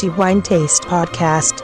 The Wine Taste Podcast.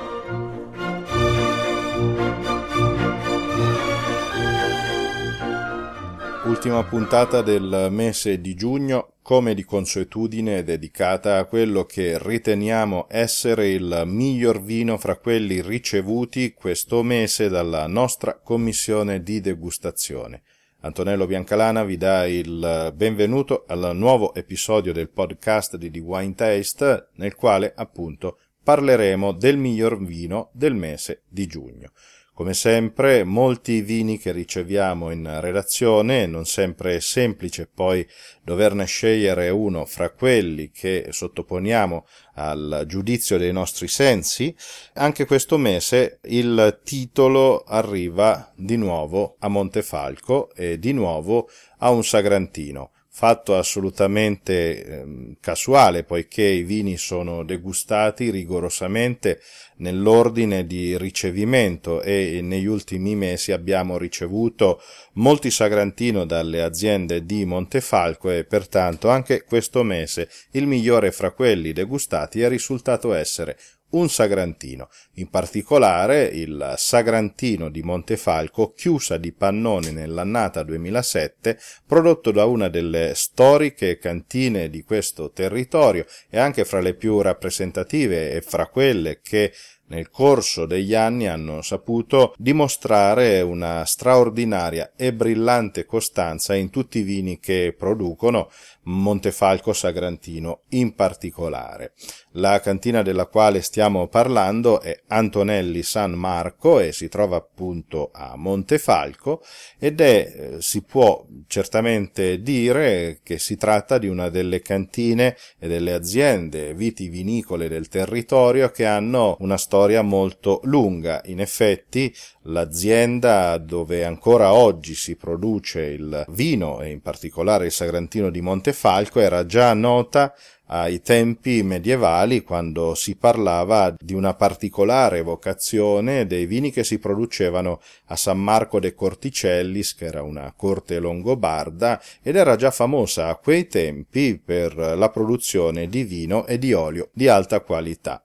Ultima puntata del mese di giugno, come di consuetudine, dedicata a quello che riteniamo essere il miglior vino fra quelli ricevuti questo mese dalla nostra commissione di degustazione. Antonello Biancalana vi dà il benvenuto al nuovo episodio del podcast di The Wine Taste, nel quale appunto parleremo del miglior vino del mese di giugno. Come sempre, molti vini che riceviamo in redazione, non sempre è semplice poi doverne scegliere uno fra quelli che sottoponiamo al giudizio dei nostri sensi. Anche questo mese il titolo arriva di nuovo a Montefalco e di nuovo a un sagrantino fatto assolutamente eh, casuale poiché i vini sono degustati rigorosamente nell'ordine di ricevimento e negli ultimi mesi abbiamo ricevuto molti sagrantino dalle aziende di Montefalco e pertanto anche questo mese il migliore fra quelli degustati è risultato essere un sagrantino, in particolare il Sagrantino di Montefalco, chiusa di Pannone nell'annata 2007, prodotto da una delle storiche cantine di questo territorio e anche fra le più rappresentative e fra quelle che nel corso degli anni hanno saputo dimostrare una straordinaria e brillante costanza in tutti i vini che producono, Montefalco Sagrantino in particolare. La cantina della quale stiamo parlando è Antonelli San Marco e si trova appunto a Montefalco ed è, eh, si può certamente dire che si tratta di una delle cantine e delle aziende vitivinicole del territorio che hanno una storia molto lunga. In effetti l'azienda dove ancora oggi si produce il vino e in particolare il Sagrantino di Montefalco era già nota ai tempi medievali quando si parlava di una particolare vocazione dei vini che si producevano a San Marco de Corticellis, che era una corte longobarda ed era già famosa a quei tempi per la produzione di vino e di olio di alta qualità.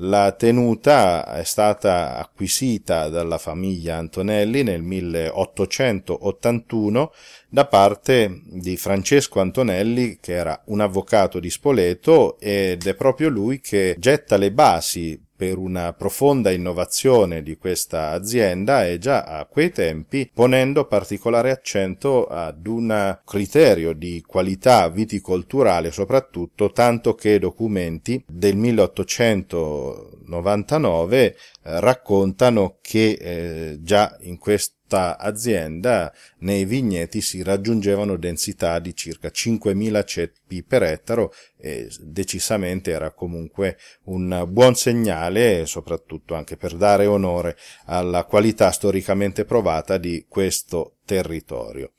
La tenuta è stata acquisita dalla famiglia Antonelli nel 1881 da parte di Francesco Antonelli, che era un avvocato di Spoleto, ed è proprio lui che getta le basi per una profonda innovazione di questa azienda e già a quei tempi ponendo particolare accento ad un criterio di qualità viticolturale soprattutto tanto che documenti del 1899 eh, raccontano che eh, già in questa azienda nei vigneti si raggiungevano densità di circa 5.000 ceppi per ettaro e decisamente era comunque un buon segnale soprattutto anche per dare onore alla qualità storicamente provata di questo territorio.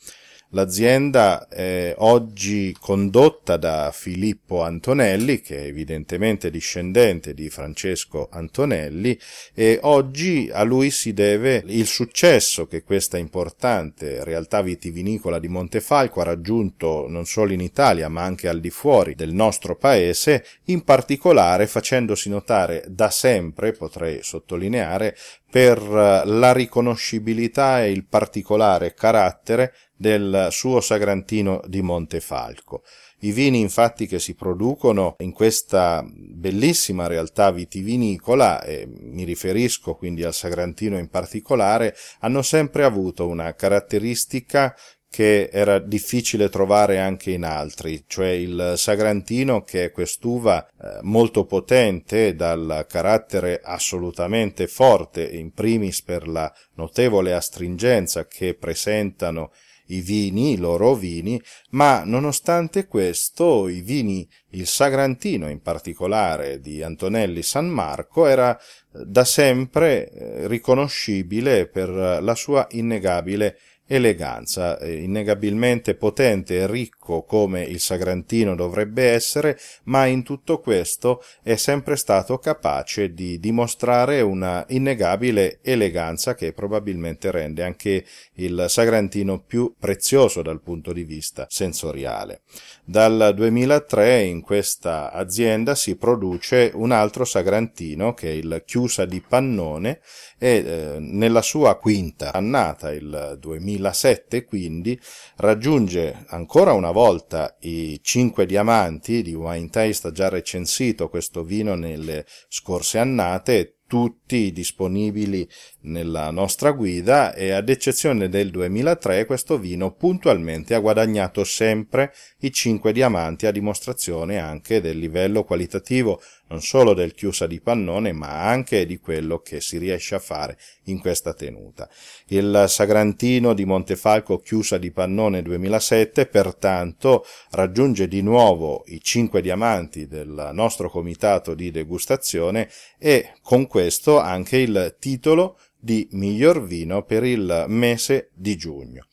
L'azienda è oggi condotta da Filippo Antonelli, che è evidentemente discendente di Francesco Antonelli, e oggi a lui si deve il successo che questa importante realtà vitivinicola di Montefalco ha raggiunto non solo in Italia ma anche al di fuori del nostro paese, in particolare facendosi notare da sempre, potrei sottolineare, per la riconoscibilità e il particolare carattere del suo Sagrantino di Montefalco. I vini infatti che si producono in questa bellissima realtà vitivinicola, e mi riferisco quindi al Sagrantino in particolare, hanno sempre avuto una caratteristica che era difficile trovare anche in altri, cioè il Sagrantino che è quest'uva eh, molto potente dal carattere assolutamente forte, in primis per la notevole astringenza che presentano i vini, i loro vini, ma nonostante questo i vini, il Sagrantino in particolare di Antonelli San Marco era da sempre eh, riconoscibile per la sua innegabile eleganza, eh, innegabilmente potente e ricco come il Sagrantino dovrebbe essere, ma in tutto questo è sempre stato capace di dimostrare una innegabile eleganza che probabilmente rende anche il Sagrantino più prezioso dal punto di vista sensoriale. Dal 2003 in questa azienda si produce un altro Sagrantino che è il Chiusa di Pannone e eh, nella sua quinta annata, il 2007, quindi raggiunge ancora una volta i cinque diamanti di Wine Taste, già recensito questo vino nelle scorse annate, tutti disponibili nella nostra guida e ad eccezione del 2003 questo vino puntualmente ha guadagnato sempre i 5 diamanti a dimostrazione anche del livello qualitativo non solo del chiusa di pannone ma anche di quello che si riesce a fare in questa tenuta. Il Sagrantino di Montefalco chiusa di pannone 2007 pertanto raggiunge di nuovo i 5 diamanti del nostro comitato di degustazione e con questo anche il titolo di miglior vino per il mese di giugno.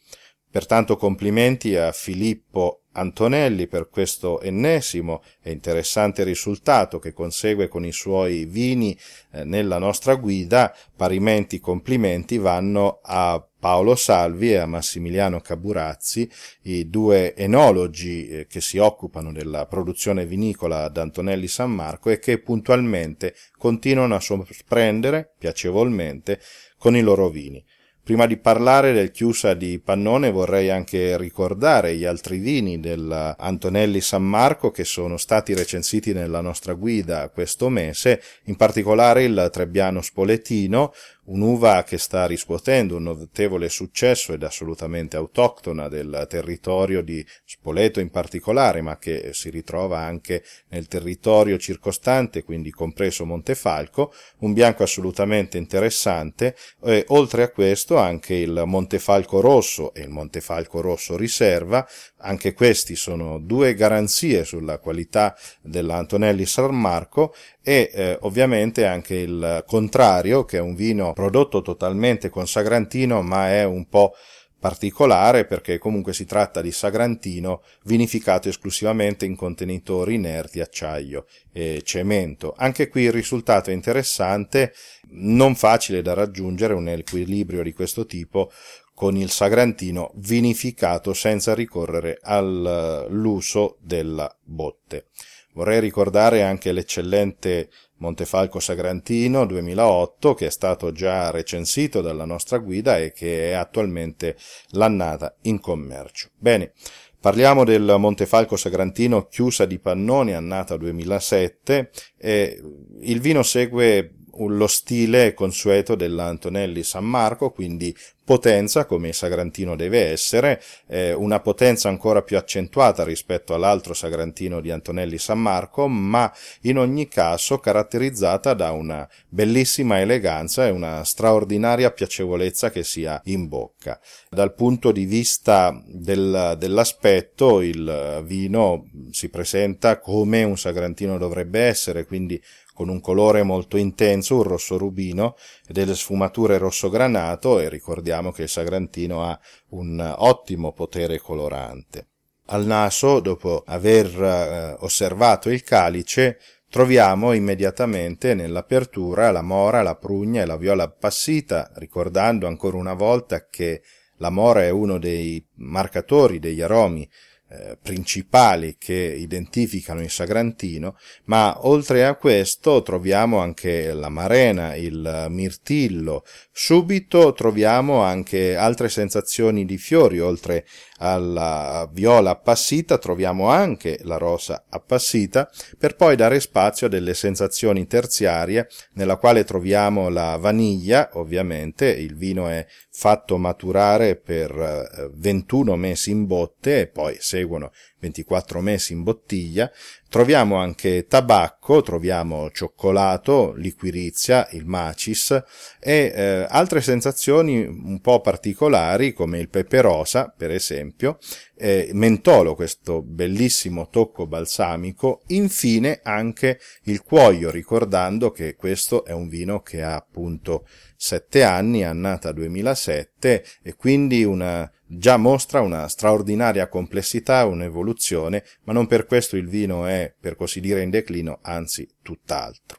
Pertanto complimenti a Filippo Antonelli per questo ennesimo e interessante risultato che consegue con i suoi vini eh, nella nostra guida, parimenti complimenti vanno a Paolo Salvi e a Massimiliano Caburazzi, i due enologi eh, che si occupano della produzione vinicola ad Antonelli San Marco e che puntualmente continuano a sorprendere piacevolmente con i loro vini. Prima di parlare del chiusa di Pannone vorrei anche ricordare gli altri vini del Antonelli San Marco che sono stati recensiti nella nostra guida questo mese, in particolare il Trebbiano Spoletino, un'uva che sta riscuotendo un notevole successo ed assolutamente autoctona del territorio di Spoleto in particolare, ma che si ritrova anche nel territorio circostante, quindi compreso Montefalco, un bianco assolutamente interessante, e oltre a questo anche il Montefalco Rosso e il Montefalco Rosso Riserva, anche questi sono due garanzie sulla qualità dell'Antonelli San Marco e eh, ovviamente anche il contrario, che è un vino prodotto totalmente con Sagrantino, ma è un po' particolare perché comunque si tratta di Sagrantino vinificato esclusivamente in contenitori inerti, acciaio e cemento. Anche qui il risultato è interessante, non facile da raggiungere un equilibrio di questo tipo con il Sagrantino vinificato senza ricorrere all'uso della botte. Vorrei ricordare anche l'eccellente Montefalco Sagrantino 2008 che è stato già recensito dalla nostra guida e che è attualmente l'annata in commercio. Bene, Parliamo del Montefalco Sagrantino chiusa di Pannoni, annata 2007. E il vino segue lo stile consueto dell'Antonelli San Marco, quindi potenza come il Sagrantino deve essere, eh, una potenza ancora più accentuata rispetto all'altro Sagrantino di Antonelli San Marco, ma in ogni caso caratterizzata da una bellissima eleganza e una straordinaria piacevolezza che si ha in bocca. Dal punto di vista del, dell'aspetto il vino si presenta come un Sagrantino dovrebbe essere, quindi con un colore molto intenso, un rosso rubino e delle sfumature rosso granato e ricordiamo che il Sagrantino ha un ottimo potere colorante. Al naso, dopo aver eh, osservato il calice, troviamo immediatamente nell'apertura la mora, la prugna e la viola appassita, ricordando ancora una volta che la mora è uno dei marcatori degli aromi eh, principali che identificano il Sagrantino, ma oltre a questo troviamo anche la marena, il mirtillo, subito troviamo anche altre sensazioni di fiori, oltre alla viola appassita troviamo anche la rosa appassita, per poi dare spazio a delle sensazioni terziarie, nella quale troviamo la vaniglia, ovviamente. Il vino è fatto maturare per 21 eh, mesi in botte e poi seguono 24 mesi in bottiglia, Troviamo anche tabacco, troviamo cioccolato, liquirizia, il macis e eh, altre sensazioni un po' particolari come il pepe rosa, per esempio, eh, mentolo, questo bellissimo tocco balsamico, infine anche il cuoio, ricordando che questo è un vino che ha appunto sette anni, annata 2007, e quindi una, già mostra una straordinaria complessità, un'evoluzione, ma non per questo il vino è, per così dire, in declino, anzi tutt'altro.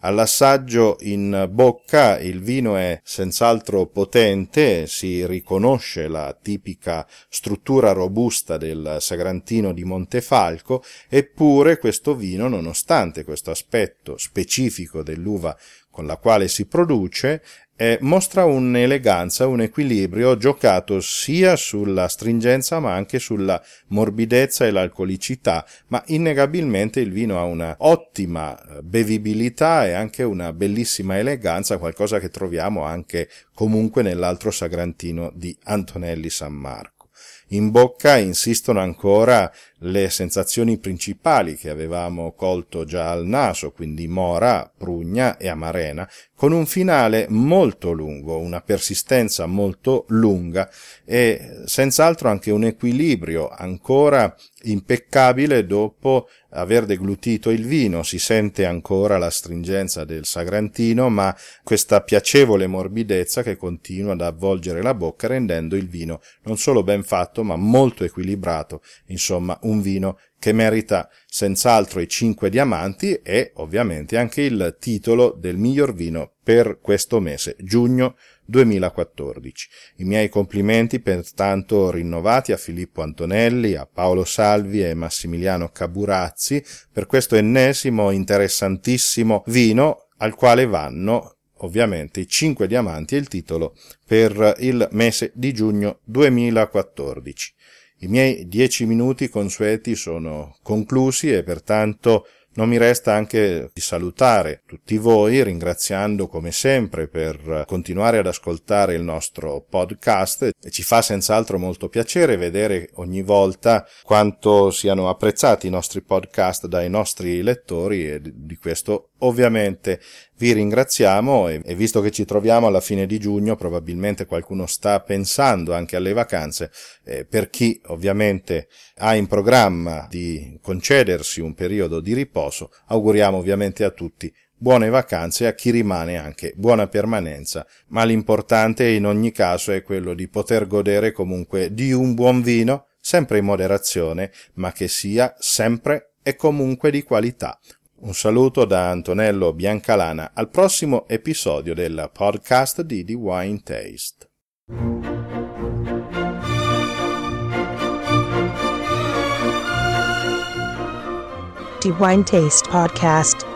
All'assaggio in bocca il vino è senz'altro potente, si riconosce la tipica struttura robusta del Sagrantino di Montefalco, eppure questo vino, nonostante questo aspetto specifico dell'uva con la quale si produce, eh, mostra un'eleganza, un equilibrio giocato sia sulla stringenza ma anche sulla morbidezza e l'alcolicità, ma innegabilmente il vino ha una ottima eh, bevibilità e anche una bellissima eleganza, qualcosa che troviamo anche comunque nell'altro sagrantino di Antonelli San Marco. In bocca insistono ancora le sensazioni principali che avevamo colto già al naso, quindi mora, prugna e amarena, con un finale molto lungo, una persistenza molto lunga e senz'altro anche un equilibrio ancora impeccabile dopo aver deglutito il vino, si sente ancora la stringenza del sagrantino, ma questa piacevole morbidezza che continua ad avvolgere la bocca rendendo il vino non solo ben fatto ma molto equilibrato, insomma un vino che merita senz'altro i cinque diamanti e ovviamente anche il titolo del miglior vino per questo mese, giugno 2014. I miei complimenti pertanto rinnovati a Filippo Antonelli, a Paolo Salvi e Massimiliano Caburazzi per questo ennesimo interessantissimo vino al quale vanno ovviamente i cinque diamanti e il titolo per il mese di giugno 2014. I miei dieci minuti consueti sono conclusi e pertanto non mi resta anche di salutare tutti voi, ringraziando come sempre per continuare ad ascoltare il nostro podcast. Ci fa senz'altro molto piacere vedere ogni volta quanto siano apprezzati i nostri podcast dai nostri lettori e di questo ovviamente. Vi ringraziamo e, e, visto che ci troviamo alla fine di giugno, probabilmente qualcuno sta pensando anche alle vacanze, eh, per chi ovviamente ha in programma di concedersi un periodo di riposo, auguriamo ovviamente a tutti buone vacanze e a chi rimane anche buona permanenza, ma l'importante in ogni caso è quello di poter godere comunque di un buon vino, sempre in moderazione, ma che sia sempre e comunque di qualità. Un saluto da Antonello Biancalana al prossimo episodio del podcast di The Wine Taste. The Wine Taste Podcast